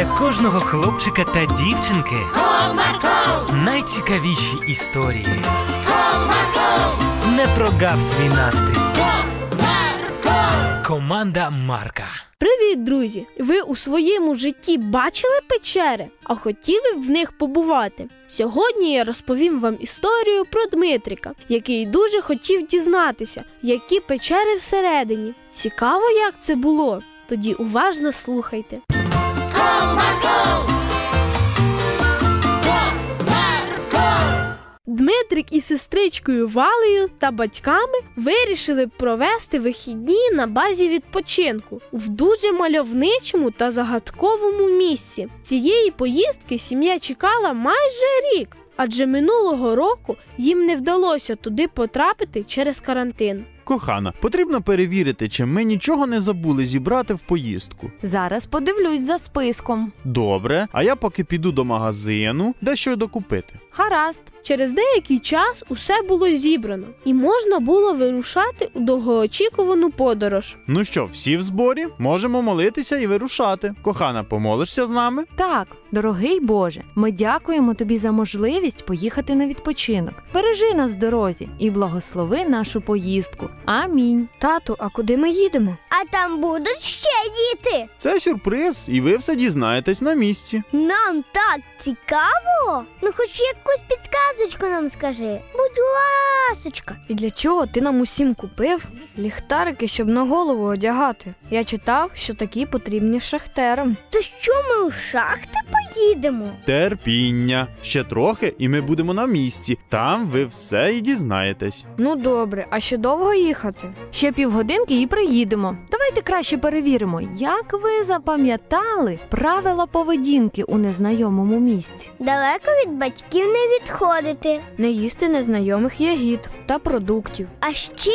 для кожного хлопчика та дівчинки Comarco, найцікавіші історії. Comarco, Не прогав свій настрій. Comarco. Команда Марка. Привіт, друзі! Ви у своєму житті бачили печери, а хотіли б в них побувати? Сьогодні я розповім вам історію про Дмитрика, який дуже хотів дізнатися, які печери всередині. Цікаво, як це було. Тоді уважно слухайте. Дмитрик із сестричкою Валею та батьками вирішили провести вихідні на базі відпочинку в дуже мальовничому та загадковому місці. Цієї поїздки сім'я чекала майже рік, адже минулого року їм не вдалося туди потрапити через карантин. Кохана, потрібно перевірити, чи ми нічого не забули зібрати в поїздку. Зараз подивлюсь за списком. Добре, а я поки піду до магазину, дещо докупити. Гаразд. Через деякий час усе було зібрано, і можна було вирушати у довгоочікувану подорож. Ну що, всі в зборі? Можемо молитися і вирушати. Кохана, помолишся з нами? Так, дорогий Боже, ми дякуємо тобі за можливість поїхати на відпочинок. Бережи нас в дорозі і благослови нашу поїздку. Амінь. Тату, а куди ми їдемо? А там будуть ще діти. Це сюрприз, і ви все дізнаєтесь на місці. Нам так цікаво. Ну, хоч якусь підказочку нам скажи. Будь ласочка. І для чого ти нам усім купив ліхтарики, щоб на голову одягати? Я читав, що такі потрібні шахтерам. То що ми у шахти поїдемо? Терпіння. Ще трохи, і ми будемо на місці. Там ви все і дізнаєтесь. Ну добре, а ще довго їхати? Ще півгодинки і приїдемо. Давайте краще перевіримо, як ви запам'ятали правила поведінки у незнайомому місці. Далеко від батьків не відходити. Не їсти незнайомих ягід та продуктів. А ще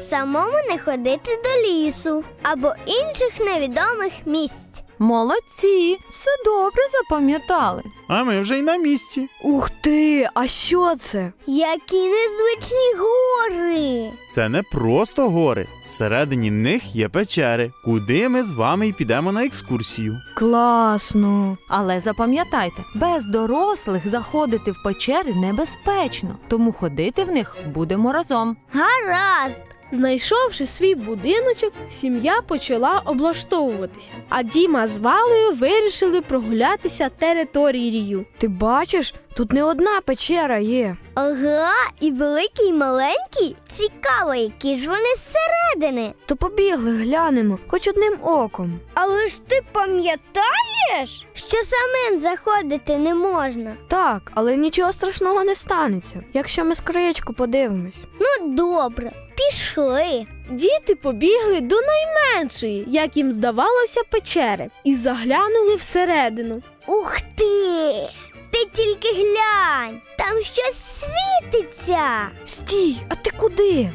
самому не ходити до лісу або інших невідомих місць. Молодці, все добре запам'ятали. А ми вже й на місці. Ух ти! А що це? Які незвичні гори. Це не просто гори. Всередині них є печери, куди ми з вами й підемо на екскурсію. Класно! Але запам'ятайте, без дорослих заходити в печери небезпечно, тому ходити в них будемо разом. Гаразд. Знайшовши свій будиночок, сім'я почала облаштовуватися. А Діма з Валею вирішили прогулятися територією. Ти бачиш, тут не одна печера є. Ага, і великі, і маленькі. Цікаво, які ж вони зсередини. То побігли, глянемо, хоч одним оком. Але ж ти пам'ятаєш, що самим заходити не можна. Так, але нічого страшного не станеться, якщо ми з краєчку подивимось. Ну, добре, пішли. Діти побігли до найменшої, як їм здавалося, печери, і заглянули всередину. Ух ти! Ти тільки глянь, там щось світиться. Стій, а ти куди?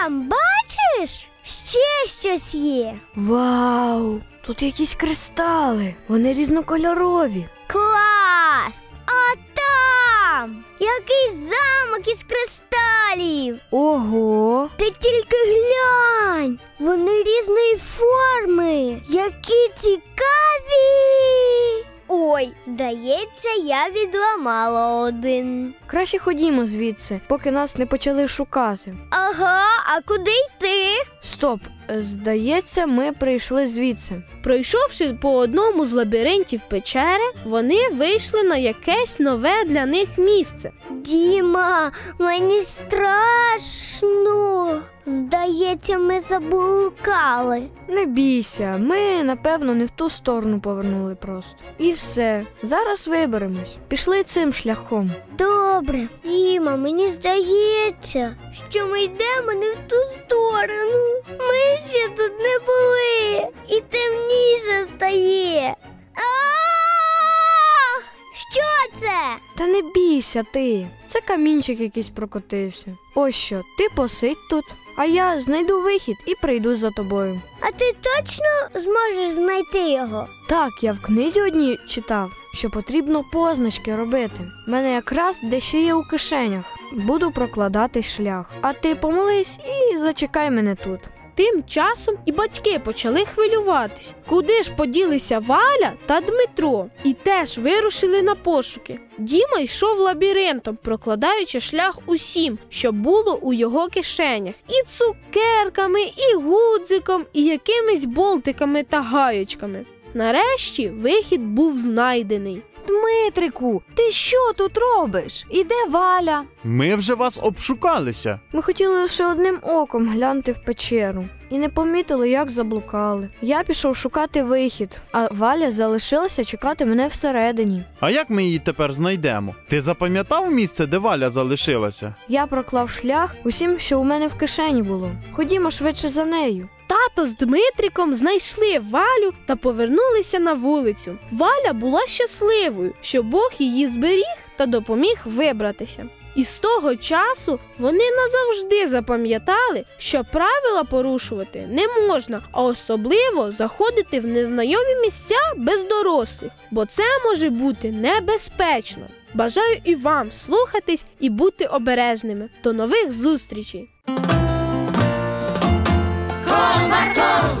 Там, бачиш? Ще щось є. Вау! Тут якісь кристали, вони різнокольорові. Клас! А там якийсь замок із кристалів. Ого! Ти тільки глянь, вони різної форми. Які цікаві. Ой, здається, я відламала один. Краще ходімо звідси, поки нас не почали шукати. Ага, а куди йти? Стоп, е, здається, ми прийшли звідси. Пройшовши по одному з лабіринтів печери, вони вийшли на якесь нове для них місце. Діма, мені страшно. Здається, ми заблукали. Не бійся, ми напевно не в ту сторону повернули просто. І все. Зараз виберемось. Пішли цим шляхом. Добре, Діма, мені здається, що ми йдемо не в ту сторону. Ми ще тут не були, і темніше стає. Ах! Це? Та не бійся ти. Це камінчик якийсь прокотився. Ось що, ти посидь тут, а я знайду вихід і прийду за тобою. А ти точно зможеш знайти його? Так, я в книзі одній читав, що потрібно позначки робити. В мене якраз дещо є у кишенях. Буду прокладати шлях. А ти помолись і зачекай мене тут. Тим часом і батьки почали хвилюватись, куди ж поділися Валя та Дмитро, і теж вирушили на пошуки. Діма йшов лабіринтом, прокладаючи шлях усім, що було у його кишенях, і цукерками, і гудзиком, і якимись болтиками та гаєчками. Нарешті вихід був знайдений. Дмитрику, ти що тут робиш? І де Валя? Ми вже вас обшукалися. Ми хотіли лише одним оком глянути в печеру і не помітили, як заблукали. Я пішов шукати вихід, а Валя залишилася чекати мене всередині. А як ми її тепер знайдемо? Ти запам'ятав місце, де Валя залишилася? Я проклав шлях усім, що у мене в кишені було. Ходімо швидше за нею. Тато з Дмитриком знайшли Валю та повернулися на вулицю. Валя була щасливою, що Бог її зберіг та допоміг вибратися. І з того часу вони назавжди запам'ятали, що правила порушувати не можна, а особливо заходити в незнайомі місця без дорослих, бо це може бути небезпечно. Бажаю і вам слухатись і бути обережними. До нових зустрічей! marcó.